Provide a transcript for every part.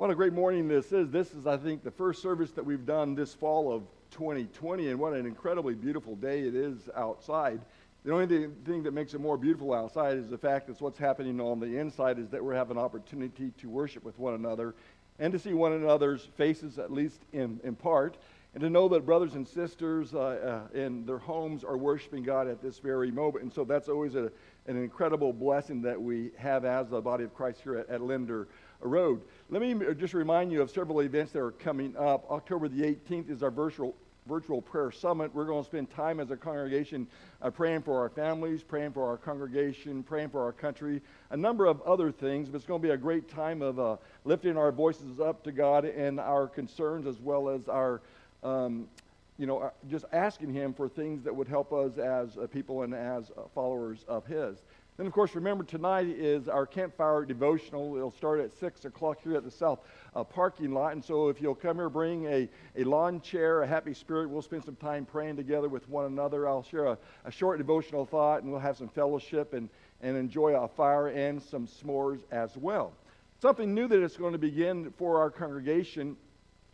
What a great morning this is. This is, I think, the first service that we've done this fall of 2020, and what an incredibly beautiful day it is outside. The only thing that makes it more beautiful outside is the fact that what's happening on the inside is that we have an opportunity to worship with one another and to see one another's faces, at least in, in part, and to know that brothers and sisters uh, uh, in their homes are worshiping God at this very moment. And so that's always a, an incredible blessing that we have as the body of Christ here at, at Linder Road. Let me just remind you of several events that are coming up. October the 18th is our virtual virtual prayer summit. We're going to spend time as a congregation uh, praying for our families, praying for our congregation, praying for our country, a number of other things. But it's going to be a great time of uh, lifting our voices up to God and our concerns as well as our, um, you know, uh, just asking Him for things that would help us as uh, people and as uh, followers of His. Then, of course, remember tonight is our campfire devotional. It'll start at 6 o'clock here at the South uh, parking lot. And so, if you'll come here, bring a, a lawn chair, a happy spirit, we'll spend some time praying together with one another. I'll share a, a short devotional thought, and we'll have some fellowship and, and enjoy a fire and some s'mores as well. Something new that is going to begin for our congregation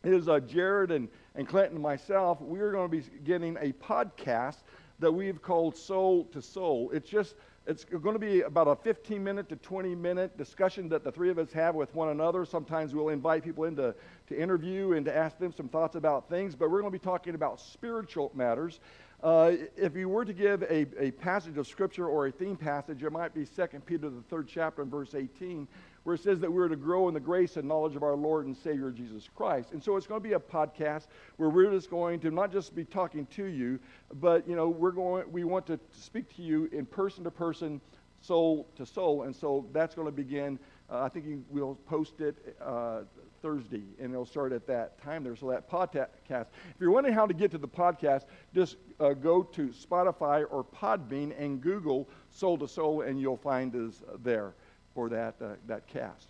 is uh, Jared and, and Clinton and myself. We're going to be getting a podcast that we've called Soul to Soul. It's just it's going to be about a 15 minute to 20 minute discussion that the three of us have with one another. Sometimes we'll invite people in to, to interview and to ask them some thoughts about things, but we're going to be talking about spiritual matters. Uh, if you were to give a, a passage of scripture or a theme passage, it might be 2 Peter, the third chapter, and verse 18, where it says that we're to grow in the grace and knowledge of our Lord and Savior Jesus Christ. And so it's going to be a podcast where we're just going to not just be talking to you, but you know we're going we want to speak to you in person to person, soul to soul. And so that's going to begin. Uh, I think we'll post it uh, Thursday, and it'll start at that time there. So that podcast. If you're wondering how to get to the podcast, just uh, go to Spotify or Podbean and Google Soul to Soul, and you'll find us there for that, uh, that cast.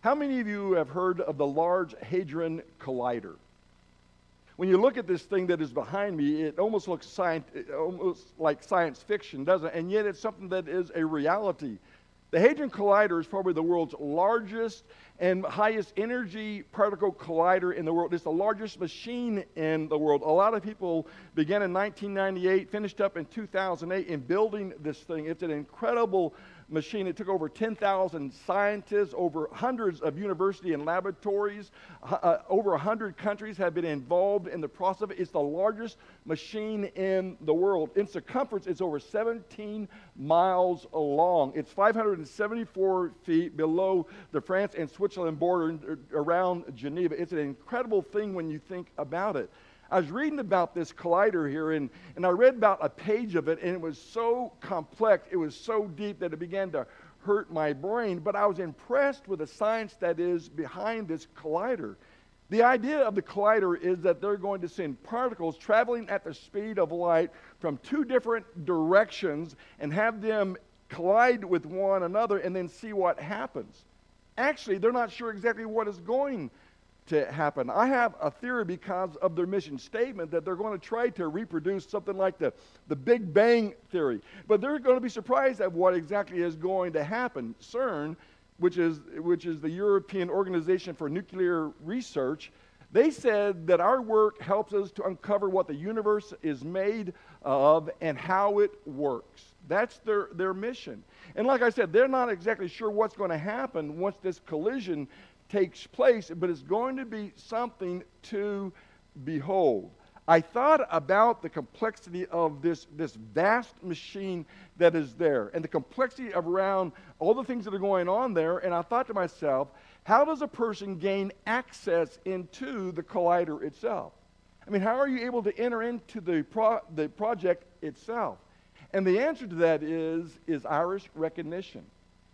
How many of you have heard of the Large Hadron Collider? When you look at this thing that is behind me, it almost looks science, almost like science fiction, doesn't it? And yet it's something that is a reality. The Hadron Collider is probably the world's largest and highest energy particle collider in the world. It's the largest machine in the world. A lot of people began in 1998, finished up in 2008 in building this thing. It's an incredible machine. It took over 10,000 scientists, over hundreds of university and laboratories. Uh, over 100 countries have been involved in the process. It's the largest machine in the world. In circumference, it's over 17 miles long. It's 574 feet below the France and Switzerland border around Geneva. It's an incredible thing when you think about it. I was reading about this collider here, and, and I read about a page of it, and it was so complex, it was so deep that it began to hurt my brain. But I was impressed with the science that is behind this collider. The idea of the collider is that they're going to send particles traveling at the speed of light from two different directions and have them collide with one another and then see what happens. Actually, they're not sure exactly what is going to happen. I have a theory because of their mission statement that they're going to try to reproduce something like the, the Big Bang Theory. But they're going to be surprised at what exactly is going to happen. CERN, which is, which is the European Organization for Nuclear Research, they said that our work helps us to uncover what the universe is made of and how it works. That's their, their mission. And like I said, they're not exactly sure what's going to happen once this collision takes place, but it's going to be something to behold. I thought about the complexity of this, this vast machine that is there and the complexity of around all the things that are going on there. And I thought to myself, how does a person gain access into the collider itself? I mean, how are you able to enter into the, pro- the project itself? And the answer to that is, is iris recognition.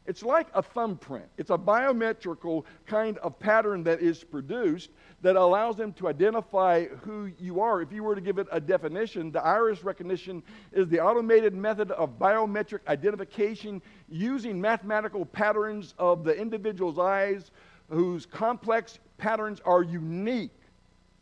It's like a thumbprint. It's a biometrical kind of pattern that is produced that allows them to identify who you are. If you were to give it a definition, the iris recognition is the automated method of biometric identification using mathematical patterns of the individual's eyes whose complex patterns are unique,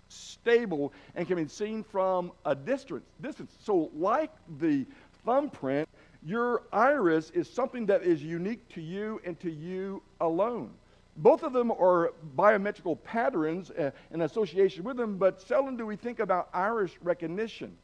stable, and can be seen from a distance. distance. So, like the thumbprint, your iris is something that is unique to you and to you alone. both of them are biometrical patterns uh, in association with them, but seldom do we think about iris recognition.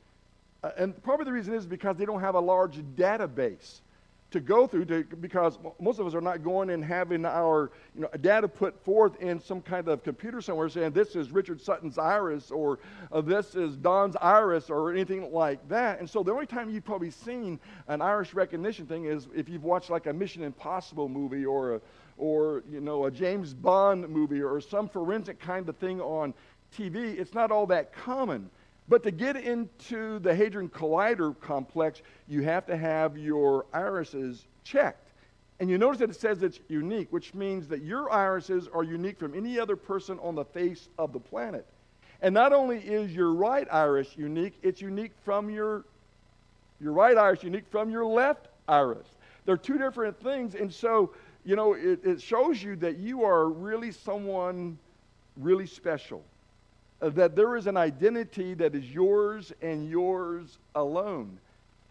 Uh, and probably the reason is because they don't have a large database to go through to, because most of us are not going and having our you know, data put forth in some kind of computer somewhere saying this is Richard Sutton's iris or uh, this is Don's iris or anything like that. And so the only time you've probably seen an iris recognition thing is if you've watched like a Mission Impossible movie or a, or you know a James Bond movie or some forensic kind of thing on TV. It's not all that common. But to get into the Hadron Collider complex, you have to have your irises checked. And you notice that it says it's unique, which means that your irises are unique from any other person on the face of the planet. And not only is your right iris unique, it's unique from your, your right iris, unique from your left iris. They're two different things. And so, you know, it, it shows you that you are really someone really special that there is an identity that is yours and yours alone.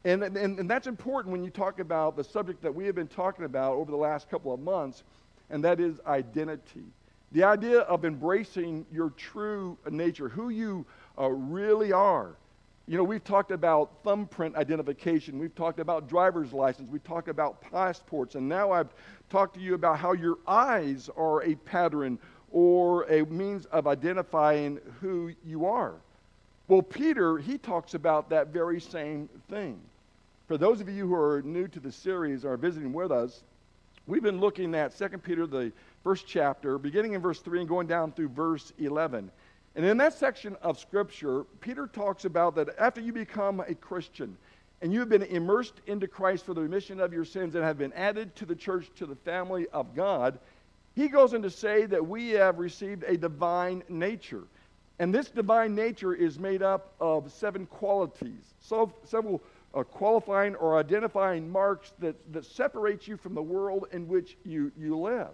And, and, and that's important when you talk about the subject that we have been talking about over the last couple of months, and that is identity. The idea of embracing your true nature, who you uh, really are. You know, we've talked about thumbprint identification. We've talked about driver's license. We've talked about passports. And now I've talked to you about how your eyes are a pattern or a means of identifying who you are. Well, Peter, he talks about that very same thing. For those of you who are new to the series or are visiting with us, we've been looking at 2 Peter, the first chapter, beginning in verse 3 and going down through verse 11. And in that section of Scripture, Peter talks about that after you become a Christian and you have been immersed into Christ for the remission of your sins and have been added to the church, to the family of God, he goes on to say that we have received a divine nature. And this divine nature is made up of seven qualities, so, several uh, qualifying or identifying marks that, that separate you from the world in which you, you live.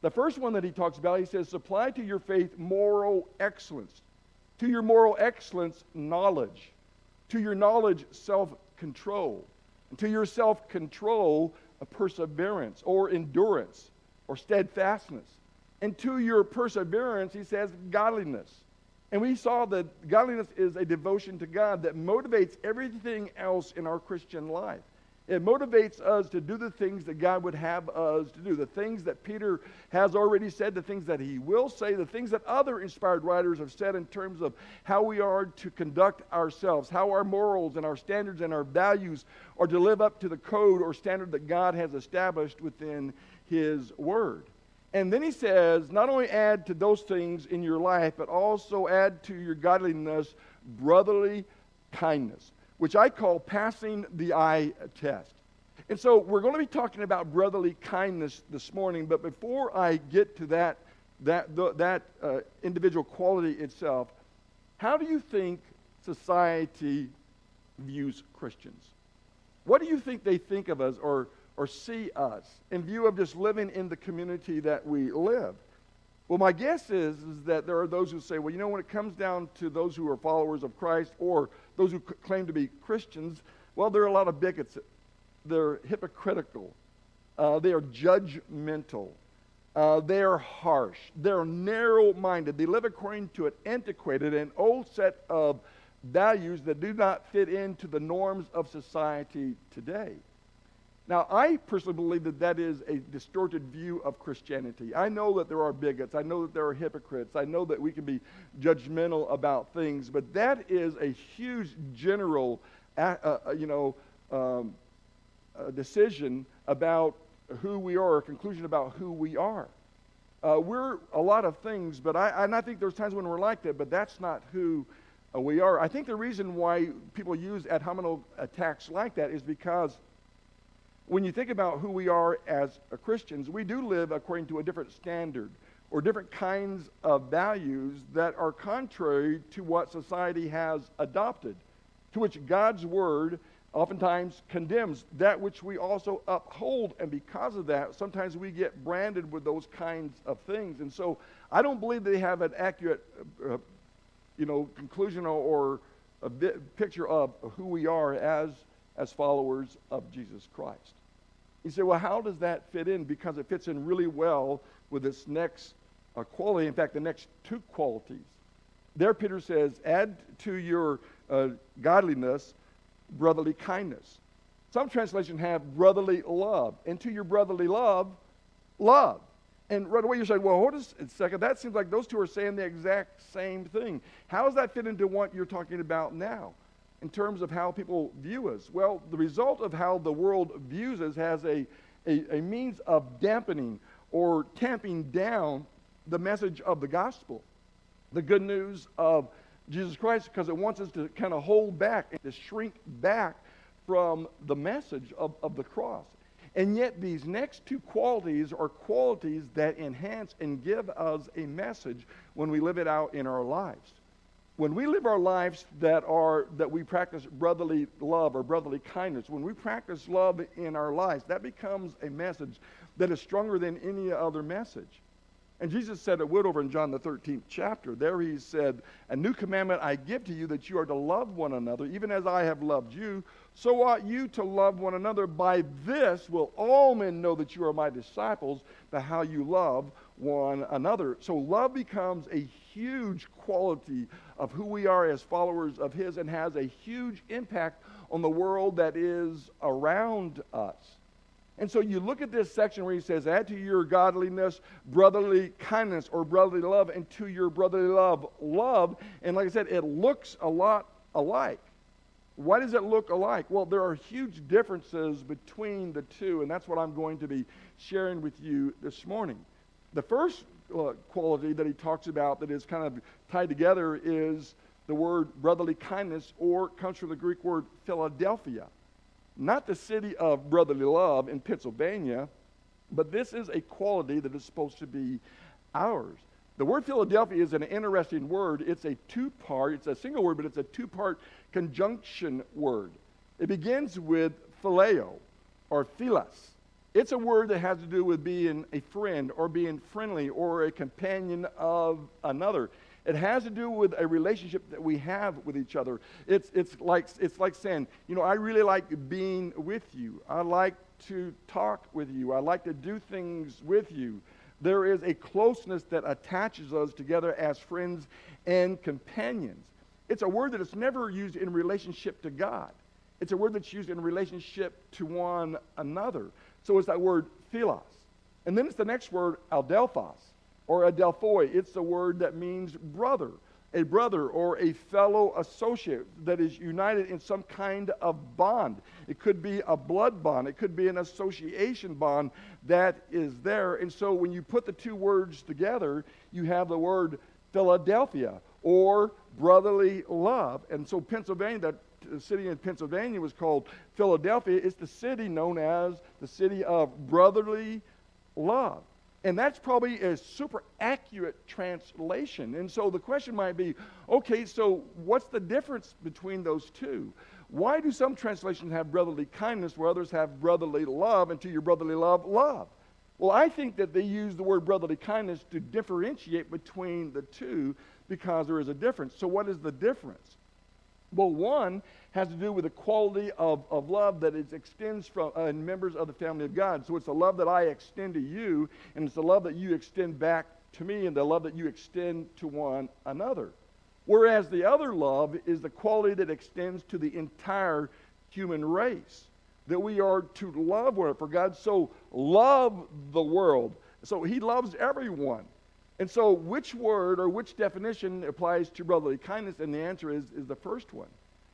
The first one that he talks about, he says, supply to your faith moral excellence. To your moral excellence, knowledge. To your knowledge, self control. To your self control, perseverance or endurance or steadfastness. And to your perseverance, he says, godliness. And we saw that godliness is a devotion to God that motivates everything else in our Christian life. It motivates us to do the things that God would have us to do, the things that Peter has already said, the things that he will say, the things that other inspired writers have said in terms of how we are to conduct ourselves, how our morals and our standards and our values are to live up to the code or standard that God has established within his word. And then he says, not only add to those things in your life, but also add to your godliness brotherly kindness, which I call passing the eye test. And so we're going to be talking about brotherly kindness this morning, but before I get to that, that, that uh, individual quality itself, how do you think society views Christians? What do you think they think of us or or see us in view of just living in the community that we live? Well, my guess is, is that there are those who say, well, you know, when it comes down to those who are followers of Christ or those who claim to be Christians, well, there are a lot of bigots. They're hypocritical. Uh, they are judgmental. Uh, they are harsh. They're narrow minded. They live according to an antiquated and old set of values that do not fit into the norms of society today. Now, I personally believe that that is a distorted view of Christianity. I know that there are bigots. I know that there are hypocrites. I know that we can be judgmental about things, but that is a huge general, uh, uh, you know, um, decision about who we are, a conclusion about who we are. Uh, we're a lot of things, but I, and I think there's times when we're like that, but that's not who uh, we are. I think the reason why people use ad hominem attacks like that is because when you think about who we are as Christians, we do live according to a different standard or different kinds of values that are contrary to what society has adopted, to which God's word oftentimes condemns that which we also uphold. And because of that, sometimes we get branded with those kinds of things. And so I don't believe they have an accurate, uh, you know, conclusion or, or a bit, picture of who we are as, as followers of Jesus Christ. You say, well, how does that fit in? Because it fits in really well with this next uh, quality. In fact, the next two qualities. There, Peter says, add to your uh, godliness brotherly kindness. Some translations have brotherly love. And to your brotherly love, love. And right away you're saying, well, hold a second. That seems like those two are saying the exact same thing. How does that fit into what you're talking about now in terms of how people view us? Well, the result of how the world views us has a, a, a means of dampening or tamping down the message of the gospel, the good news of Jesus Christ, because it wants us to kind of hold back and to shrink back from the message of, of the cross. And yet, these next two qualities are qualities that enhance and give us a message when we live it out in our lives. When we live our lives that are that we practice brotherly love or brotherly kindness, when we practice love in our lives, that becomes a message that is stronger than any other message. And Jesus said it would over in John the 13th chapter. There he said, A new commandment I give to you that you are to love one another, even as I have loved you, so ought you to love one another. By this will all men know that you are my disciples, by how you love one another. So love becomes a huge quality of who we are as followers of his and has a huge impact on the world that is around us. And so you look at this section where he says, Add to your godliness brotherly kindness or brotherly love, and to your brotherly love, love. And like I said, it looks a lot alike. Why does it look alike? Well, there are huge differences between the two, and that's what I'm going to be sharing with you this morning. The first Uh, quality that he talks about that is kind of tied together is the word brotherly kindness, or comes from the Greek word Philadelphia not the city of brotherly love in Pennsylvania, but this is a quality that is supposed to be ours. The word Philadelphia is an interesting word. It's a two part, it's a single word, but it's a two part conjunction word. It begins with phileo or philos. It's a word that has to do with being a friend or being friendly or a companion of another. It has to do with a relationship that we have with each other. It's, it's, like, it's like saying, you know, I really like being with you. I like to talk with you. I like to do things with you. There is a closeness that attaches us together as friends and companions. It's a word that is never used in relationship to God. It's a word that's used in relationship to one another. So it's that word philos. And then it's the next word, adelphos or adelphoi. It's the word that means brother, a brother or a fellow associate that is united in some kind of bond. It could be a blood bond, it could be an association bond that is there. And so when you put the two words together, you have the word Philadelphia or brotherly love. And so Pennsylvania, that city in Pennsylvania was called Philadelphia. It's the city known as the city of brotherly love. And that's probably a super accurate translation. And so the question might be okay, so what's the difference between those two? Why do some translations have brotherly kindness where others have brotherly love, and to your brotherly love, love? Well, I think that they use the word brotherly kindness to differentiate between the two because there is a difference. So, what is the difference? Well, one has to do with the quality of, of love that it extends from uh, members of the family of God. So it's the love that I extend to you, and it's the love that you extend back to me, and the love that you extend to one another. Whereas the other love is the quality that extends to the entire human race. That we are to love one For God so loved the world. So he loves everyone. And so, which word or which definition applies to brotherly kindness? And the answer is, is the first one.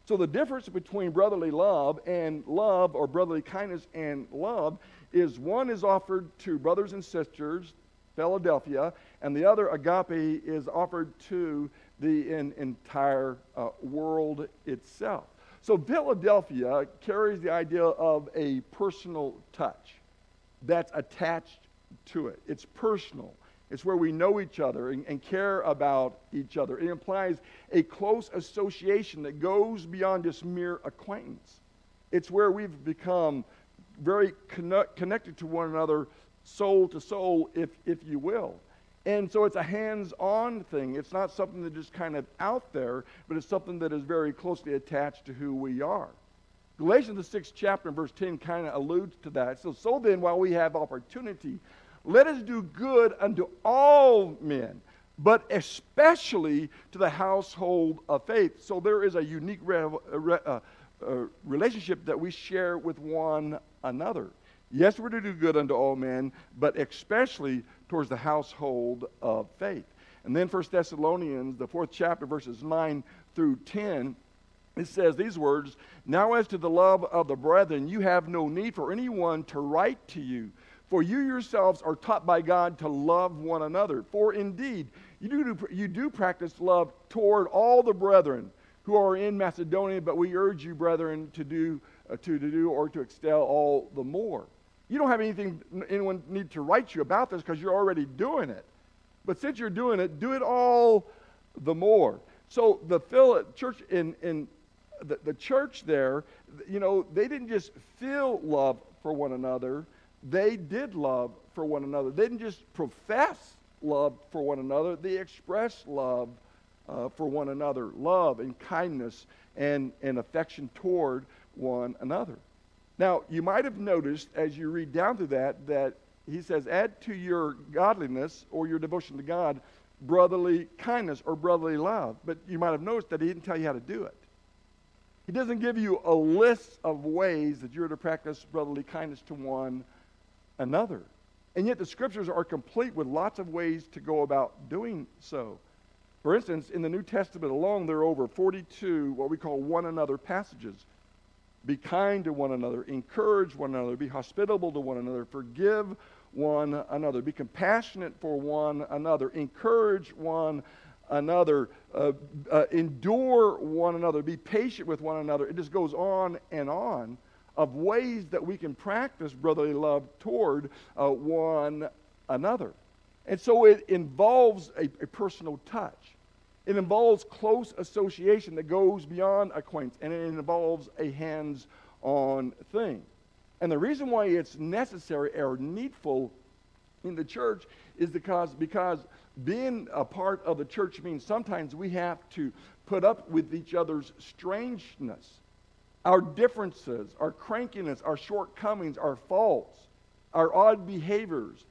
So the difference between brotherly love and love, or brotherly kindness and love, is one is offered to brothers and sisters, Philadelphia, and the other, agape, is offered to the in, entire uh, world itself. So Philadelphia carries the idea of a personal touch that's attached to it. It's personal. It's where we know each other and, and, care about each other. It implies a close association that goes beyond just mere acquaintance. It's where we've become very connect, connected to one another, soul to soul, if, if you will. And so it's a hands on thing. It's not something that just kind of out there, but it's something that is very closely attached to who we are. Galatians, the sixth chapter, verse 10, kind of alludes to that. So, so then, while we have opportunity, let us do good unto all men, but especially to the household of faith. So there is a unique re- re- uh, uh, relationship that we share with one another. Yes, we're to do good unto all men, but especially towards the household of faith. And then 1 Thessalonians, the fourth chapter, verses 9 through 10, it says these words Now, as to the love of the brethren, you have no need for anyone to write to you, for you yourselves are taught by God to love one another. For indeed, you do, you do practice love toward all the brethren who are in Macedonia, but we urge you, brethren, to do, uh, to, to do or to excel all the more. You don't have anything, anyone need to write you about this because you're already doing it. But since you're doing it, do it all the more. So the Phil, church in, in the, the church there, you know, they didn't just feel love for one another, they did love for one another. They didn't just profess love for one another, they expressed love uh, for one another love and kindness and, and affection toward one another. Now, you might have noticed as you read down through that that he says, add to your godliness or your devotion to God brotherly kindness or brotherly love. But you might have noticed that he didn't tell you how to do it. He doesn't give you a list of ways that you're to practice brotherly kindness to one another. And yet the scriptures are complete with lots of ways to go about doing so. For instance, in the New Testament alone, there are over 42 what we call one another passages. Be kind to one another, encourage one another, be hospitable to one another, forgive one another, be compassionate for one another, encourage one another, uh, uh, endure one another, be patient with one another. It just goes on and on of ways that we can practice brotherly love toward uh, one another. And so it involves a, a, personal touch. It involves close association that goes beyond acquaintance, and it involves a hands on thing. And the reason why it's necessary or needful in the church is because, because being a part of the church means sometimes we have to put up with each other's strangeness, our differences, our crankiness, our shortcomings, our faults, our odd behaviors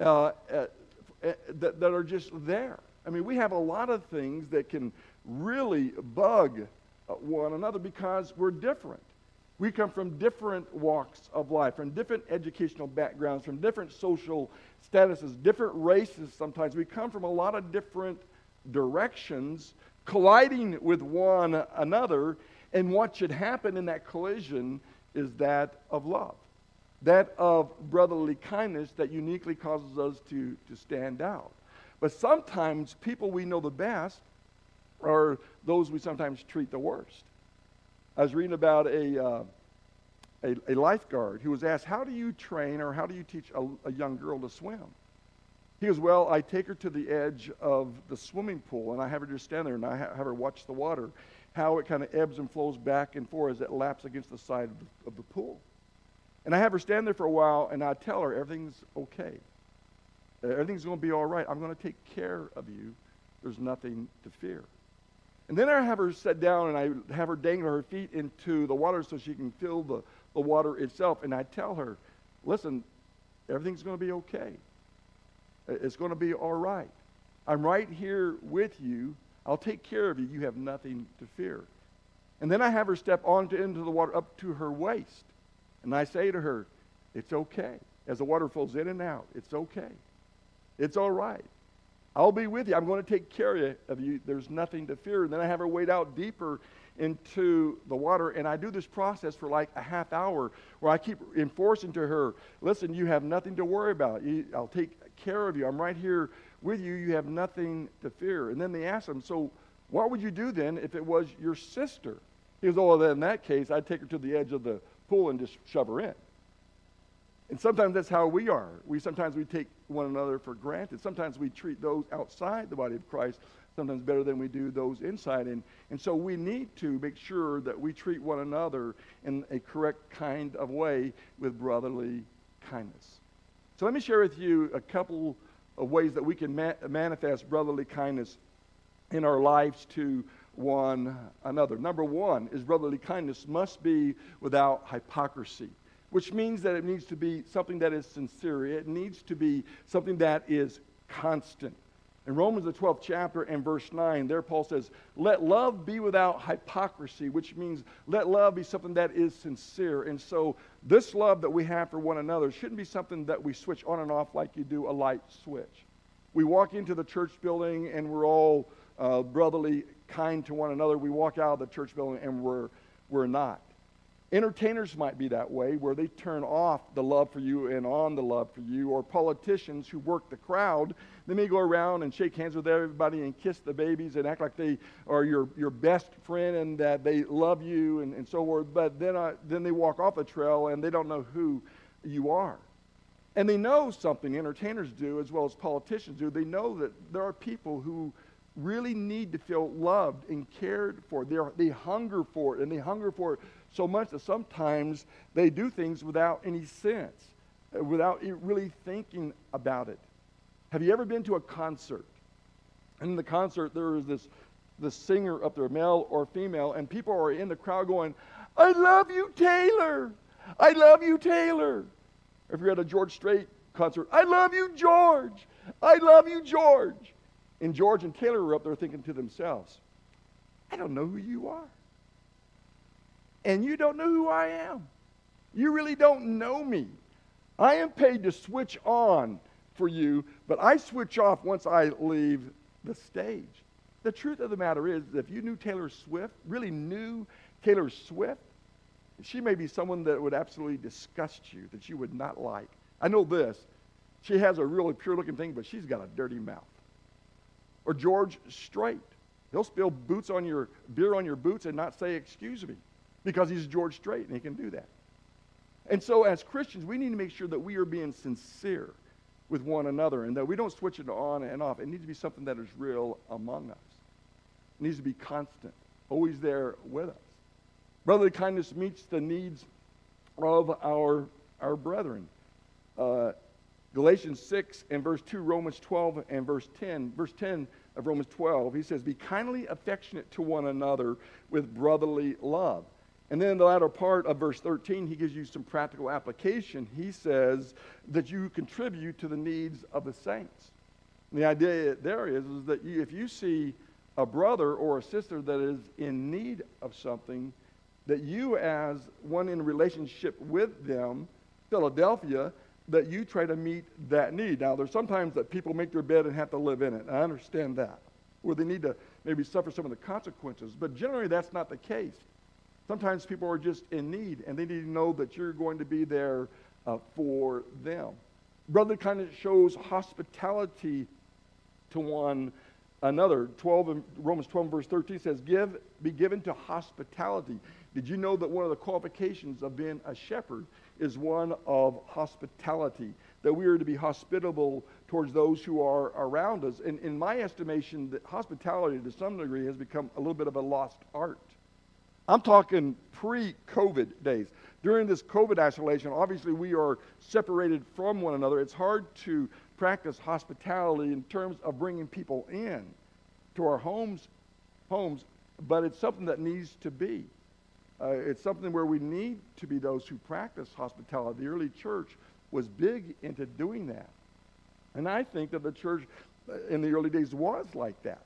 uh, uh, uh, that, that are just there. I mean, we have a lot of things that can really bug uh, one another because we're different. We come from different walks of life, from different educational backgrounds, from different social statuses, different races sometimes. We come from a lot of different directions, colliding with one another. And what should happen in that collision is that of love, that of brotherly kindness that uniquely causes us to, to stand out. But sometimes people we know the best are those we sometimes treat the worst. I was reading about a, uh, a, a, lifeguard who was asked, How do you train or how do you teach a, a young girl to swim? He goes, Well, I take her to the edge of the swimming pool and I have her just stand there and I have her watch the water, how it kind of ebbs and flows back and forth as it laps against the side of the, of the pool. And I have her stand there for a while and I tell her everything's okay. Everything's going to be all right. I'm going to take care of you. There's nothing to fear. And then I have her sit down and I have her dangle her feet into the water so she can feel the, the water itself. And I tell her, listen, everything's going to be okay. It's going to be all right. I'm right here with you. I'll take care of you. You have nothing to fear. And then I have her step onto into the water up to her waist. And I say to her, it's okay. As the water flows in and out, it's okay. It's all right. I'll be with you. I'm going to take care of you. There's nothing to fear. And then I have her wade out deeper into the water. And I do this process for like a half hour where I keep enforcing to her, listen, you have nothing to worry about. I'll take care of you. I'm right here with you. You have nothing to fear. And then they ask him, so what would you do then if it was your sister? He goes, oh, well, in that case, I'd take her to the edge of the pool and just shove her in. And sometimes that's how we are. We sometimes we take one another for granted. Sometimes we treat those outside the body of Christ sometimes better than we do those inside. And, and so we need to make sure that we treat one another in a correct kind of way with brotherly kindness. So let me share with you a couple of ways that we can ma- manifest brotherly kindness in our lives to one another. Number one is brotherly kindness must be without hypocrisy, which means that it needs to be something that is sincere. It needs to be something that is constant. In Romans, the 12th chapter and verse 9, there Paul says, Let love be without hypocrisy, which means let love be something that is sincere. And so, this love that we have for one another shouldn't be something that we switch on and off like you do a light switch. We walk into the church building and we're all uh, brotherly kind to one another. We walk out of the church building and we're, we're not. Entertainers might be that way, where they turn off the love for you and on the love for you. Or politicians who work the crowd, they may go around and shake hands with everybody and kiss the babies and act like they are your, your best friend and that they love you and, and so forth. But then, uh, then they walk off the trail and they don't know who you are. And they know something, entertainers do as well as politicians do. They know that there are people who really need to feel loved and cared for. They're, they hunger for it, and they hunger for it so much that sometimes they do things without any sense, uh, without really thinking about it. Have you ever been to a concert? And in the concert, there is this, this singer up there, male or female, and people are in the crowd going, I love you, Taylor. I love you, Taylor. If you're at a George Strait concert, I love you, George. I love you, George. And George and Taylor were up there thinking to themselves, I don't know who you are. And you don't know who I am. You really don't know me. I am paid to switch on for you, but I switch off once I leave the stage. The truth of the matter is, if you knew Taylor Swift, really knew Taylor Swift, she may be someone that would absolutely disgust you, that you would not like. I know this. She has a really pure looking thing, but she's got a dirty mouth. Or George Strait. He'll spill boots on your beer on your boots and not say excuse me because he's George Strait and he can do that. And so as Christians, we need to make sure that we are being sincere with one another and that we don't switch it on and off. It needs to be something that is real among us. It needs to be constant, always there with us. Brotherly kindness meets the needs of our, our brethren. Uh, Galatians 6 and verse 2, Romans 12 and verse 10. Verse 10 of Romans 12, he says, Be kindly affectionate to one another with brotherly love. And then in the latter part of verse 13, he gives you some practical application. He says that you contribute to the needs of the saints. And the idea there is, is that you, if you see a brother or a sister that is in need of something, that you, as one in relationship with them, Philadelphia, that you try to meet that need. Now, there's sometimes that people make their bed and have to live in it. I understand that, where they need to maybe suffer some of the consequences. But generally, that's not the case. Sometimes people are just in need, and they need to know that you're going to be there uh, for them. Brother kind of shows hospitality to one another. 12 Romans 12 verse 13 says, "Give be given to hospitality." Did you know that one of the qualifications of being a shepherd is one of hospitality, that we are to be hospitable towards those who are around us. And in my estimation, that hospitality to some degree has become a little bit of a lost art. I'm talking pre COVID days. During this COVID isolation, obviously we are separated from one another. It's hard to practice hospitality in terms of bringing people in to our homes, homes, but it's something that needs to be. Uh, it's something where we need to be those who practice hospitality. The early church was big into doing that. And I think that the church uh, in the early days was like that.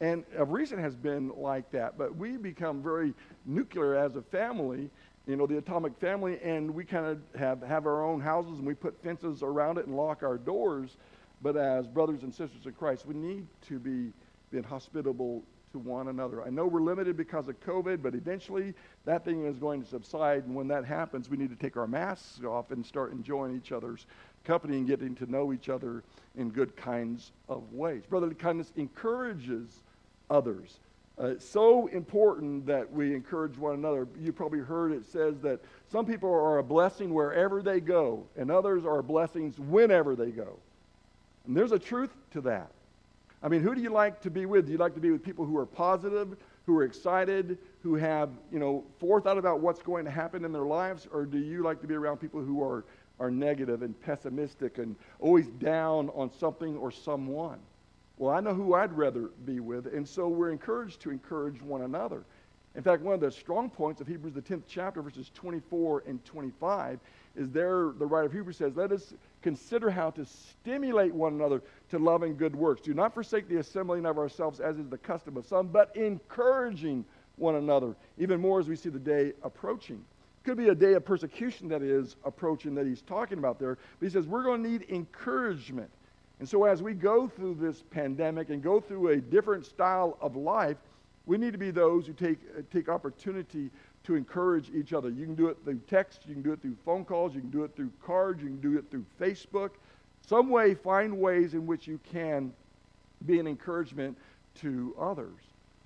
And of recent has been like that. But we become very nuclear as a family, you know, the atomic family, and we kind of have, have our own houses and we put fences around it and lock our doors. But as brothers and sisters in Christ, we need to be being hospitable to one another. I know we're limited because of COVID, but eventually that thing is going to subside. And when that happens, we need to take our masks off and start enjoying each other's company and getting to know each other in good kinds of ways. Brotherly kindness encourages others. Uh, it's so important that we encourage one another. You probably heard it says that some people are a blessing wherever they go, and others are blessings whenever they go. And there's a truth to that. I mean, who do you like to be with? Do you like to be with people who are positive, who are excited, who have, you know, forethought about what's going to happen in their lives? Or do you like to be around people who are, are negative and pessimistic and always down on something or someone? Well, I know who I'd rather be with. And so we're encouraged to encourage one another. In fact, one of the strong points of Hebrews, the 10th chapter, verses 24 and 25, is there the writer of Hebrews says, Let us consider how to stimulate one another to love and good works. Do not forsake the assembling of ourselves, as is the custom of some, but encouraging one another, even more as we see the day approaching. Could be a day of persecution that is approaching that he's talking about there. But he says we're going to need encouragement. And so as we go through this pandemic and go through a different style of life, we need to be those who take, uh, take opportunity to encourage each other. You can do it through text, you can do it through phone calls, you can do it through cards, you can do it through Facebook. Some way, find ways in which you can be an encouragement to others.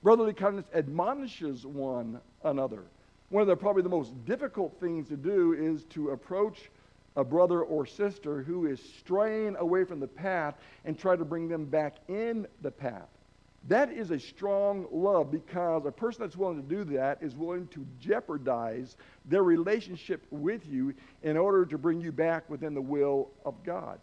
Brotherly kindness admonishes one another. One of the probably the most difficult things to do is to approach a brother or sister who is straying away from the path and try to bring them back in the path. That is a strong love because a person that's willing to do that is willing to jeopardize their relationship with you in order to bring you back within the will of God.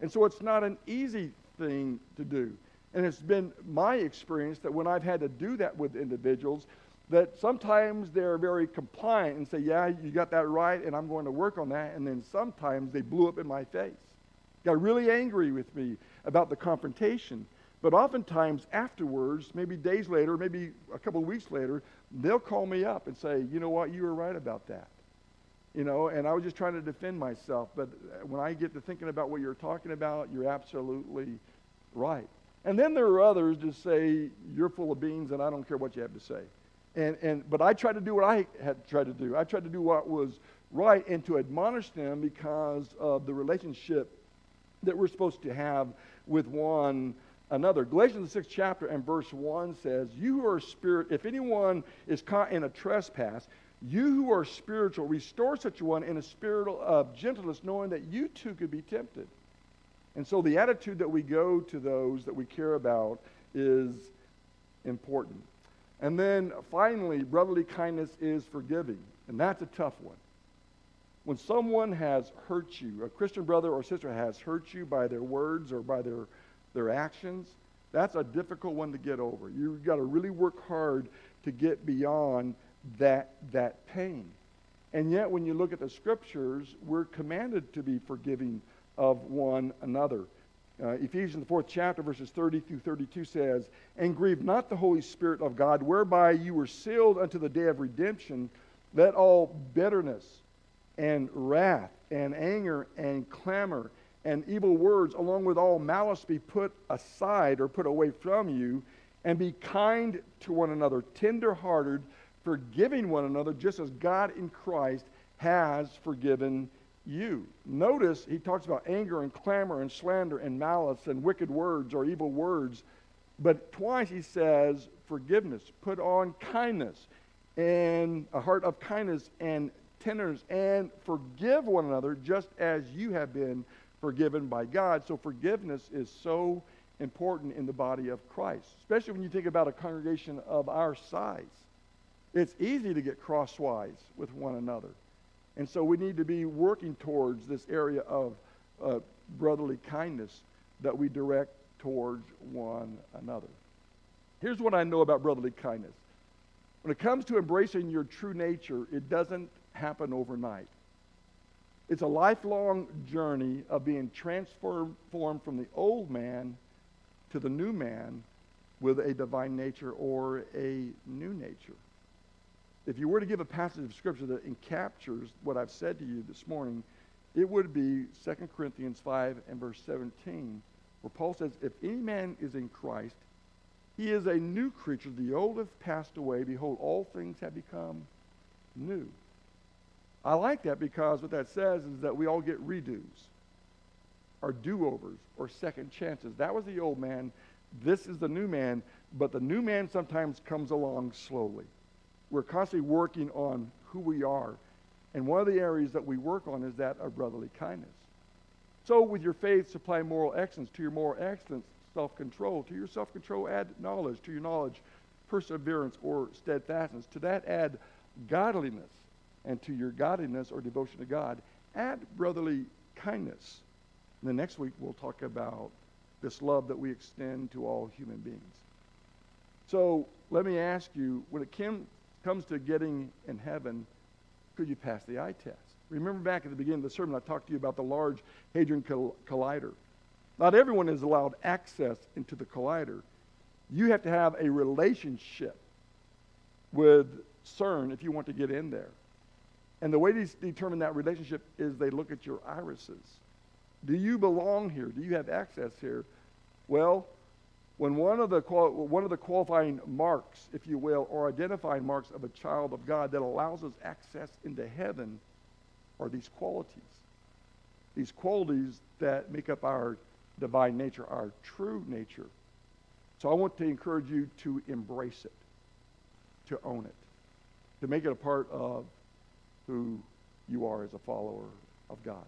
And so it's not an easy thing to do. And it's been my experience that when I've had to do that with individuals, that sometimes they're very compliant and say, Yeah, you got that right, and I'm going to work on that. And then sometimes they blew up in my face, got really angry with me about the confrontation. But oftentimes afterwards, maybe days later, maybe a couple of weeks later, they'll call me up and say, you know what, you were right about that. You know, and I was just trying to defend myself. But uh, when I get to thinking about what you're talking about, you're absolutely right. And then there are others that say, you're full of beans and I don't care what you have to say. And, and, but I tried to do what I had tried to do. I tried to do what was right and to admonish them because of the relationship that we're supposed to have with one another. Galatians, the sixth chapter and verse 1 says, You who are spirit, if anyone is caught in a trespass, you who are spiritual, restore such a one in a spirit of gentleness, knowing that you too could be tempted. And so the attitude that we go to those that we care about is important. And then finally, brotherly kindness is forgiving. And that's a tough one. When someone has hurt you, a Christian brother or sister has hurt you by their words or by their their actions, that's a difficult one to get over. You've got to really work hard to get beyond that, that pain. And yet, when you look at the scriptures, we're commanded to be forgiving of one another. Uh, Ephesians, the fourth chapter, verses 30 through 32 says, And grieve not the Holy Spirit of God, whereby you were sealed unto the day of redemption. Let all bitterness and wrath and anger and clamor and evil words, along with all malice, be put aside or put away from you, and be kind to one another, tender-hearted, forgiving one another, just as God in Christ has forgiven you. Notice he talks about anger and clamor and slander and malice and wicked words or evil words, but twice he says forgiveness. Put on kindness and a heart of kindness and tenderness and forgive one another just as you have been forgiven by God. So forgiveness is so important in the body of Christ, especially when you think about a congregation of our size. It's easy to get crosswise with one another. And so we need to be working towards this area of uh, brotherly kindness that we direct towards one another. Here's what I know about brotherly kindness. When it comes to embracing your true nature, it doesn't happen overnight. It's a lifelong journey of being transformed from the old man to the new man with a divine nature or a new nature. If you were to give a passage of Scripture that encaptures what I've said to you this morning, it would be 2 Corinthians 5 and verse 17, where Paul says, If any man is in Christ, he is a new creature. The old have passed away. Behold, all things have become new. I like that because what that says is that we all get redos or do-overs or second chances. That was the old man. This is the new man. But the new man sometimes comes along slowly. We're constantly working on who we are. And one of the areas that we work on is that of brotherly kindness. So with your faith, supply moral excellence. To your moral excellence, self-control. To your self-control, add knowledge. To your knowledge, perseverance or steadfastness. To that, add godliness and to your godliness or devotion to God, add brotherly kindness. And then next week we'll talk about this love that we extend to all human beings. So let me ask you when it came, comes to getting in heaven, could you pass the eye test? Remember back at the beginning of the sermon, I talked to you about the Large Hadron Collider. Not everyone is allowed access into the collider. You have to have a relationship with CERN if you want to get in there. And the way they determine that relationship is they look at your irises. Do you belong here? Do you have access here? Well, when one of the one of the qualifying marks, if you will, or identifying marks of a child of God that allows us access into heaven are these qualities. These qualities that make up our divine nature, our true nature. So I want to encourage you to embrace it, to own it, to make it a part of who you are as a follower of God.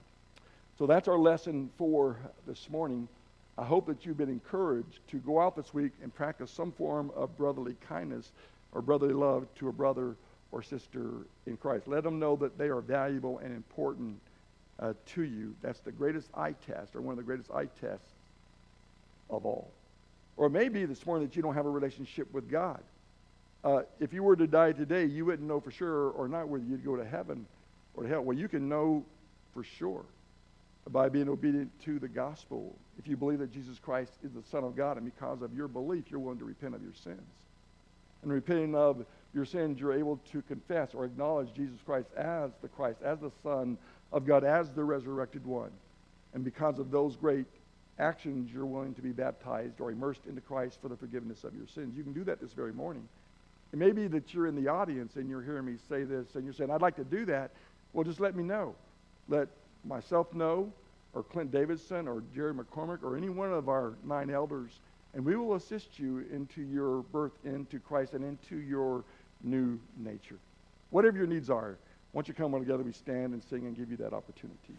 So that's our lesson for this morning. I hope that you've been encouraged to go out this week and practice some form of brotherly kindness or brotherly love to a brother or sister in Christ. Let them know that they are valuable and important uh, to you. That's the greatest eye test, or one of the greatest eye tests of all. Or maybe this morning that you don't have a relationship with God. Uh, if you were to die today, you wouldn't know for sure or not whether you'd go to heaven or to hell. Well, you can know for sure by being obedient to the gospel. If you believe that Jesus Christ is the Son of God, and because of your belief, you're willing to repent of your sins. And repenting of your sins, you're able to confess or acknowledge Jesus Christ as the Christ, as the Son of God, as the resurrected one. And because of those great actions, you're willing to be baptized or immersed into Christ for the forgiveness of your sins. You can do that this very morning. It may be that you're in the audience and you're hearing me say this and you're saying, I'd like to do that. Well, just let me know. Let myself know, or Clint Davidson, or Jerry McCormick, or any one of our nine elders, and we will assist you into your birth into Christ and into your new nature. Whatever your needs are, once you come on together, we stand and sing and give you that opportunity.